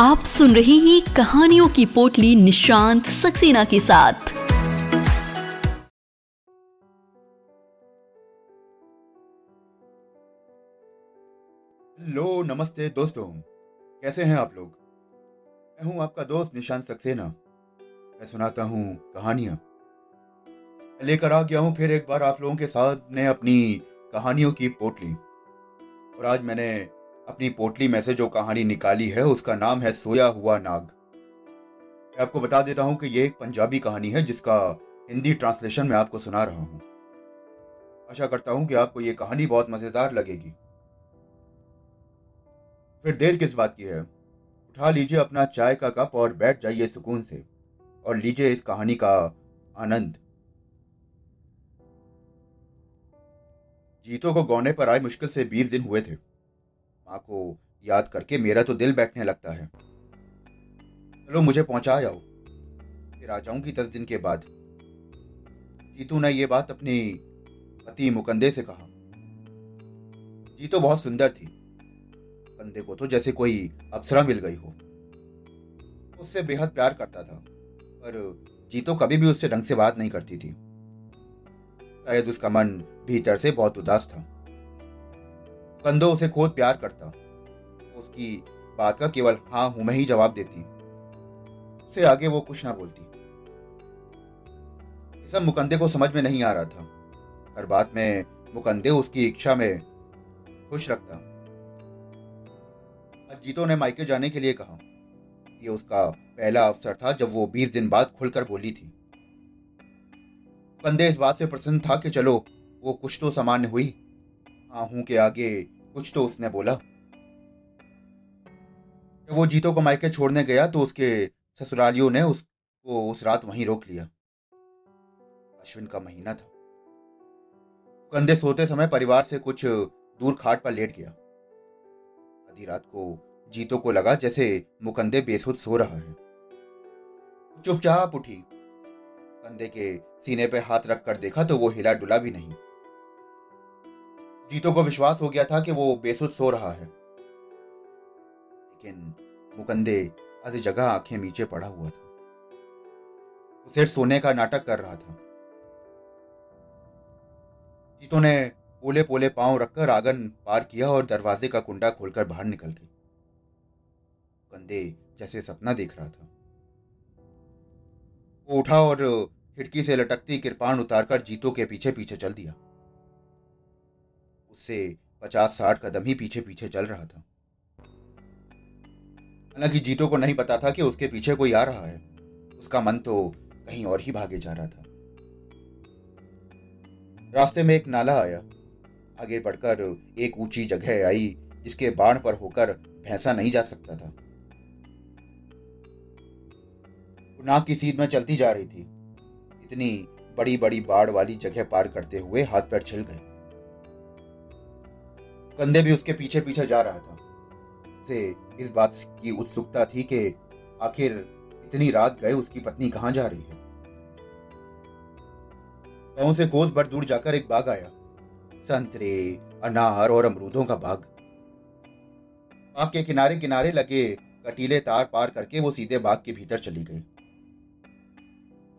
आप सुन रहे हैं कहानियों की पोटली निशांत सक्सेना के साथ। हेलो, नमस्ते दोस्तों। कैसे हैं आप लोग? मैं हूँ आपका दोस्त निशांत सक्सेना। मैं सुनाता हूँ कहानियाँ। लेकर आ गया हूँ फिर एक बार आप लोगों के साथ ने अपनी कहानियों की पोटली। और आज मैंने अपनी पोटली में से जो कहानी निकाली है, उसका नाम है सोया हुआ नाग। मैं आपको बता देता हूँ कि यह एक पंजाबी कहानी है, जिसका हिंदी ट्रांसलेशन में आपको सुना रहा हूँ। आशा करता हूँ कि आपको यह कहानी बहुत मज़ेदार लगेगी। फिर देर किस बात की है? उठा लीजिए अपना चाय का कप और बैठ जाइए सुकून से, और लीजिए इस कहानी का आनंद। जीतो को गौने पर आए मुश्किल से बीस दिन हुए थे। माँ को याद करके मेरा तो दिल बैठने लगता है। चलो मुझे पहुँचा जाओ फिर आ जाऊँगी दस दिन के बाद। जीतू ने यह बात अपनी पति मुकंदे से कहा। जीतो बहुत सुंदर थी। कंधे को तो जैसे कोई अप्सरा मिल गई हो। उससे बेहद प्यार करता था, पर जीतो कभी भी उससे ढंग से बात नहीं करती थी। शायद उसका मन भीतर से बहुत उदास था। कंदो उसे खुद प्यार करता। उसकी बात का केवल हाँ हूँ में ही जवाब देती। उससे आगे वो कुछ ना बोलती। सब मुकंदे को समझ में नहीं आ रहा था। हर बात में मुकंदे उसकी इच्छा में खुश रखता। अजीतो ने मायके जाने के लिए कहा। यह उसका पहला अवसर था जब वो बीस दिन बाद खुलकर बोली थी। कंदे इस बात से प्रसन्न था कि चलो, वो कुछ तो सामान्य हुई। आहू के आगे कुछ तो उसने बोला। जब वो जीतो को मायके छोड़ने गया तो उसके ससुरालियों ने उसको उस रात वहीं रोक लिया। अश्विन का महीना था। कंधे सोते समय परिवार से कुछ दूर खाट पर लेट गया। आधी रात को जीतो को लगा जैसे मुकंदे बेसुध सो रहा है। चुपचाप उठी। कंधे के सीने पर हाथ रखकर देखा तो वो हिला डुला भी नहीं। जीतो को विश्वास हो गया था कि वो बेसुध सो रहा है। लेकिन मुकंदे आधी जगह आँखें नीचे पड़ा हुआ था। वो सिर्फ़ सोने का नाटक कर रहा था। जीतो ने पोले पोले पाँव रखकर आँगन पार किया और दरवाजे का कुंडा खोलकर बाहर निकल गई। कंधे जैसे सपना देख रहा था। वो उठा और खिड़की से लटकती कृपाण उतारकर जीतो के पीछे पीछे चल दिया। उससे पचास साठ कदम ही पीछे पीछे चल रहा था। हालाँकि जीतो को नहीं पता था कि उसके पीछे कोई आ रहा है। उसका मन तो कहीं और ही भागे जा रहा था। रास्ते में एक नाला आया। आगे बढ़कर एक ऊँची जगह आई, जिसके बाण पर होकर भैंसा नहीं जा सकता था। नाक की सीध में चलती जा रही थी। इतनी बड़ी बड़ी बाढ़ वाली जगह पार करते हुए हाथ पैर छिल गए। कंधे भी उसके पीछे पीछे जा रहा था। उसे इस बात की उत्सुकता थी कि आखिर इतनी रात गए उसकी पत्नी कहाँ जा रही है? गाँव से कोस भर दूर जाकर एक बाग आया। संतरे, अनार और अमरूदों का बाग। बाग के किनारे किनारे लगे कटीले तार पार करके वो सीधे बाग के भीतर चली गई।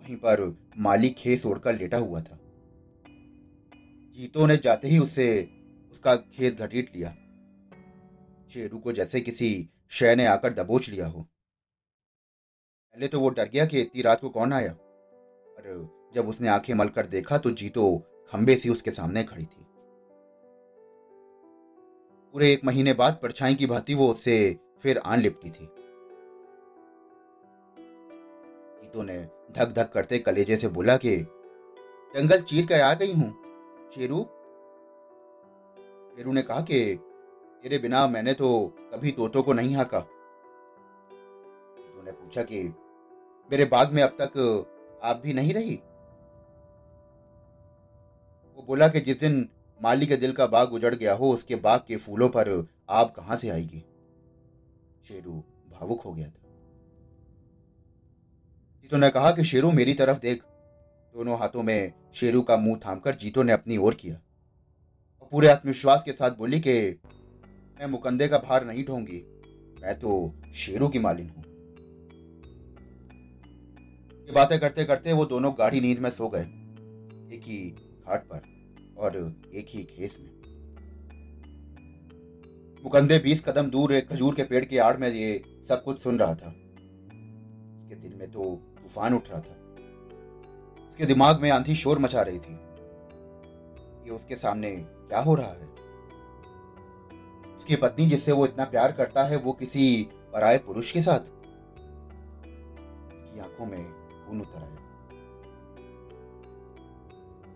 वहीं पर माली खेस ओढ़कर लेटा हुआ था। जीतो ने जाते ही उससे उसका खेस घटीट लिया। शेरू को जैसे किसी शय ने आकर दबोच लिया हो। पहले तो वो डर गया कि इतनी रात को कौन आया। पर जब उसने आँखें मलकर देखा तो जीतो खंबे सी उसके सामने खड़ी थी। पूरे एक महीने बाद परछाई की भांति वो उससे फिर आन लिपटी थी। जीतो ने धक धक करते कलेजे से बोला कि, जंगल चीर कर आ गई हूँ। शेरू शेरू ने कहा कि तेरे बिना मैंने तो कभी तोतों को नहीं हाका। ने पूछा कि मेरे बाग में अब तक आप भी नहीं रही? वो बोला कि जिस दिन माली के दिल का बाग उजड़ गया हो, उसके बाग के फूलों पर आप कहाँ से आएगी? शेरू भावुक हो गया था। जीतो ने कहा कि शेरू मेरी तरफ़ देख। दोनों हाथों में शेरू का मुँह थामकर जीतो ने अपनी ओर किया। पूरे आत्मविश्वास के साथ बोली कि मैं मुकंदे का भार नहीं ढोंगी, मैं तो शेरू की मालिन हूँ। ये बातें करते करते वो दोनों गाढ़ी नींद में सो गए, एक ही घाट पर और एक ही खेस में। मुकंदे बीस कदम दूर एक खजूर के पेड़ की आड़ में ये सब कुछ सुन रहा था। उसके दिल में तो तूफ़ान उठ रहा था। उसके दिमाग में आंधी शोर मचा रही थी। ये उसके सामने क्या हो रहा है? उसकी पत्नी जिससे वो इतना प्यार करता है, वो किसी पराए पुरुष के साथ? उसकी आँखों में खून उतर आया।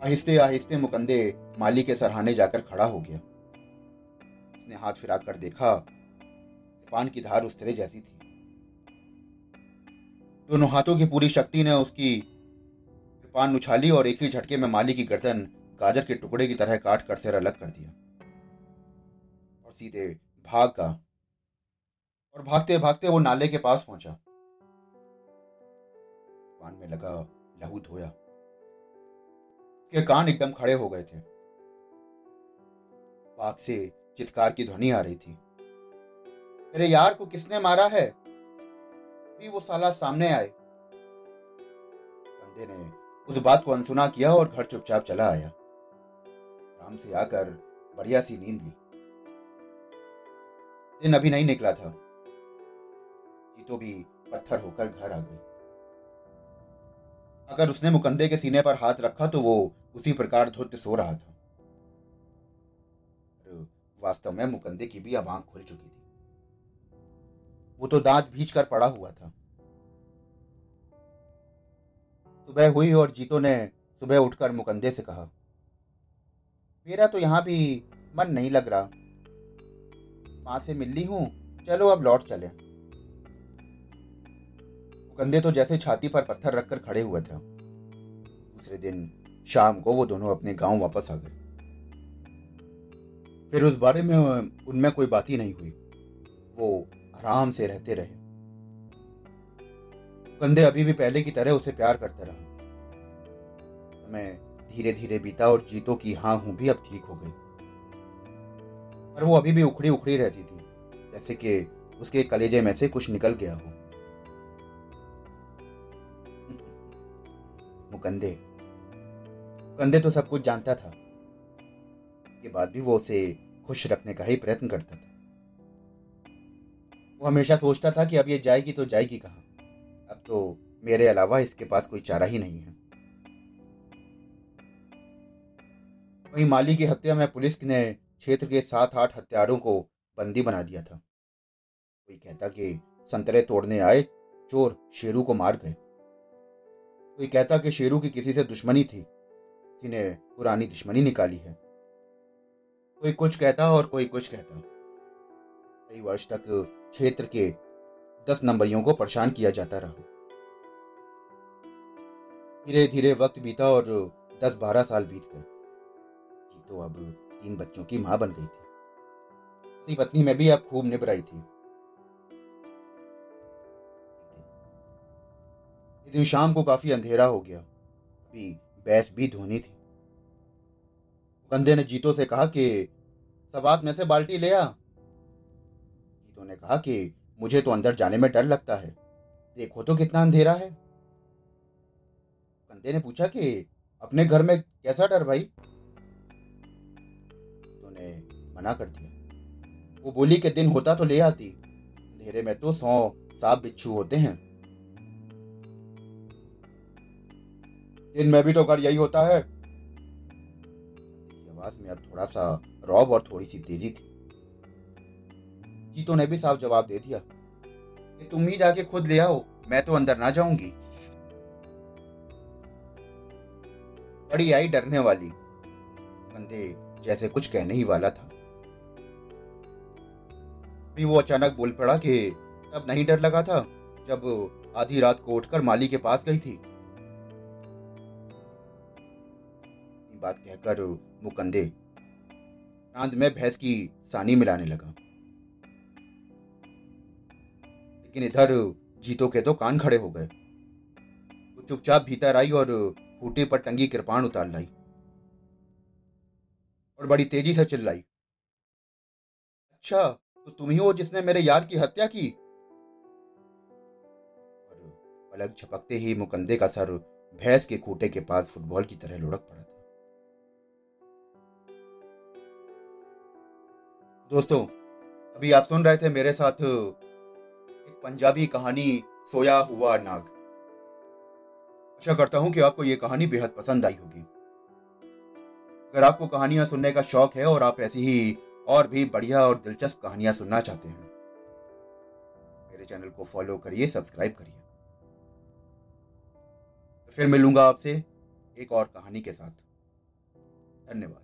आहिस्ते आहिस्ते मुकंदे माली के सरहाने जाकर खड़ा हो गया। उसने हाथ फिरा कर देखा, पान की धार उस तरह जैसी थी। दोनों हाथों की पूरी शक्ति ने उसकी पान उछाली और एक ही झटके में माली की गर्दन गाजर के टुकड़े की तरह काट कर सिर अलग कर दिया। और सीधे भाग का। और भागते भागते वो नाले के पास पहुँचा। पान में लगा लहू धोया। के कान एकदम खड़े हो गए थे। पाक से चित्कार की ध्वनि आ रही थी। मेरे यार, को किसने मारा है? भी वो साला सामने आए। बंदे ने उस बात को अनसुना किया और घर चुपचाप चला आया। आराम से आकर बढ़िया सी नींद ली। दिन अभी नहीं निकला था। जीतो भी पत्थर होकर घर आ गई। अगर उसने मुकंदे के सीने पर हाथ रखा तो वो उसी प्रकार धुत सो रहा था। वास्तव में मुकंदे की भी अब आँख खुल चुकी थी। वो तो दांत भीज कर पड़ा हुआ था। सुबह हुई और जीतो ने सुबह उठकर मुकंदे से कहा मेरा तो यहाँ भी मन नहीं लग रहा। माँ से मिल ली हूँ, चलो अब लौट चले। मुकंदे तो जैसे छाती पर पत्थर रखकर खड़े हुए थे। दूसरे दिन शाम को वो दोनों अपने गाँव वापस आ गए। फिर उस बारे में उनमें कोई बात ही नहीं हुई। वो आराम से रहते रहे। कंधे अभी भी पहले की तरह उसे प्यार करते रहा। समय धीरे धीरे बीता और जीतो की हाँ हूँ भी अब ठीक हो गई। पर वो अभी भी उखड़ी उखड़ी रहती थी, जैसे कि उसके कलेजे में से कुछ निकल गया हो। मुकंदे। कंधे तो सब कुछ जानता था। के बाद भी वो उसे खुश रखने का ही प्रयत्न करता था। वो हमेशा सोचता था कि अब ये जाएगी तो जाएगी कहाँ। अब तो मेरे अलावा इसके पास कोई चारा ही नहीं है। वहीं माली की हत्या में पुलिस ने क्षेत्र के सात आठ हत्यारों को बंदी बना दिया था। कोई कहता कि संतरे तोड़ने आए, चोर शेरू को मार गए। कोई कहता कि शेरू की किसी से दुश्मनी थी, किसी ने पुरानी दुश्मनी निकाली है। कोई कुछ कहता और कोई कुछ कहता। कई वर्ष तक क्षेत्र के दस नंबरियों को परेशान किया जाता रहा। धीरे धीरे वक्त बीता और दस बारह साल बीत गए। तो अब तीन बच्चों की माँ बन गई थी। पति पत्नी में भी अब खूब निभ रही थी। दिन शाम को काफ़ी अंधेरा हो गया। अभी बैस भी धोनी थी। कंधे ने जीतो से कहा कि सबात में से बाल्टी ले आ। जीतो ने कहा कि, मुझे तो अंदर जाने में डर लगता है। देखो तो कितना अंधेरा है। कंधे ने पूछा कि, अपने घर में कैसा डर भाई? मना कर दिया वो बोली के दिन होता तो ले आती, अंधेरे में तो सौ सांप बिच्छू होते हैं। दिन में भी तो घर यही होता है। आवाज़ में अब थोड़ा सा रौब और थोड़ी सी तेज़ी थी। जीतो ने भी साफ़ जवाब दे दिया कि तुम ही जाके खुद ले आओ, मैं तो अंदर ना जाऊँगी। बड़ी आई डरने वाली, बंदे जैसे कुछ कहने ही वाला था। भी वो अचानक बोल पड़ा कि तब नहीं डर लगा था जब आधी रात को उठकर माली के पास गई थी। बात कहकर मुकंदे रांद में भैंस की सानी मिलाने लगा। लेकिन इधर जीतो के तो कान खड़े हो गए। वो चुपचाप भीतर आई और फूटे पर टंगी कृपाण उतार लाई और बड़ी तेज़ी से चिल्लाई। अच्छा तो तुम ही हो जिसने मेरे यार की हत्या की। और पलक झपकते ही मुकंदे का सर भैंस के खूटे के पास फुटबॉल की तरह लुढ़क पड़ा था। दोस्तों, अभी आप सुन रहे थे मेरे साथ एक पंजाबी कहानी, सोया हुआ नाग। आशा करता हूँ कि आपको यह कहानी बेहद पसंद आई होगी। अगर आपको कहानियाँ सुनने का शौक है और आप ऐसी ही और भी बढ़िया और दिलचस्प कहानियाँ सुनना चाहते हैं। मेरे चैनल को फॉलो करिए, सब्सक्राइब करिए। फिर मिलूँगा आपसे एक और कहानी के साथ। धन्यवाद।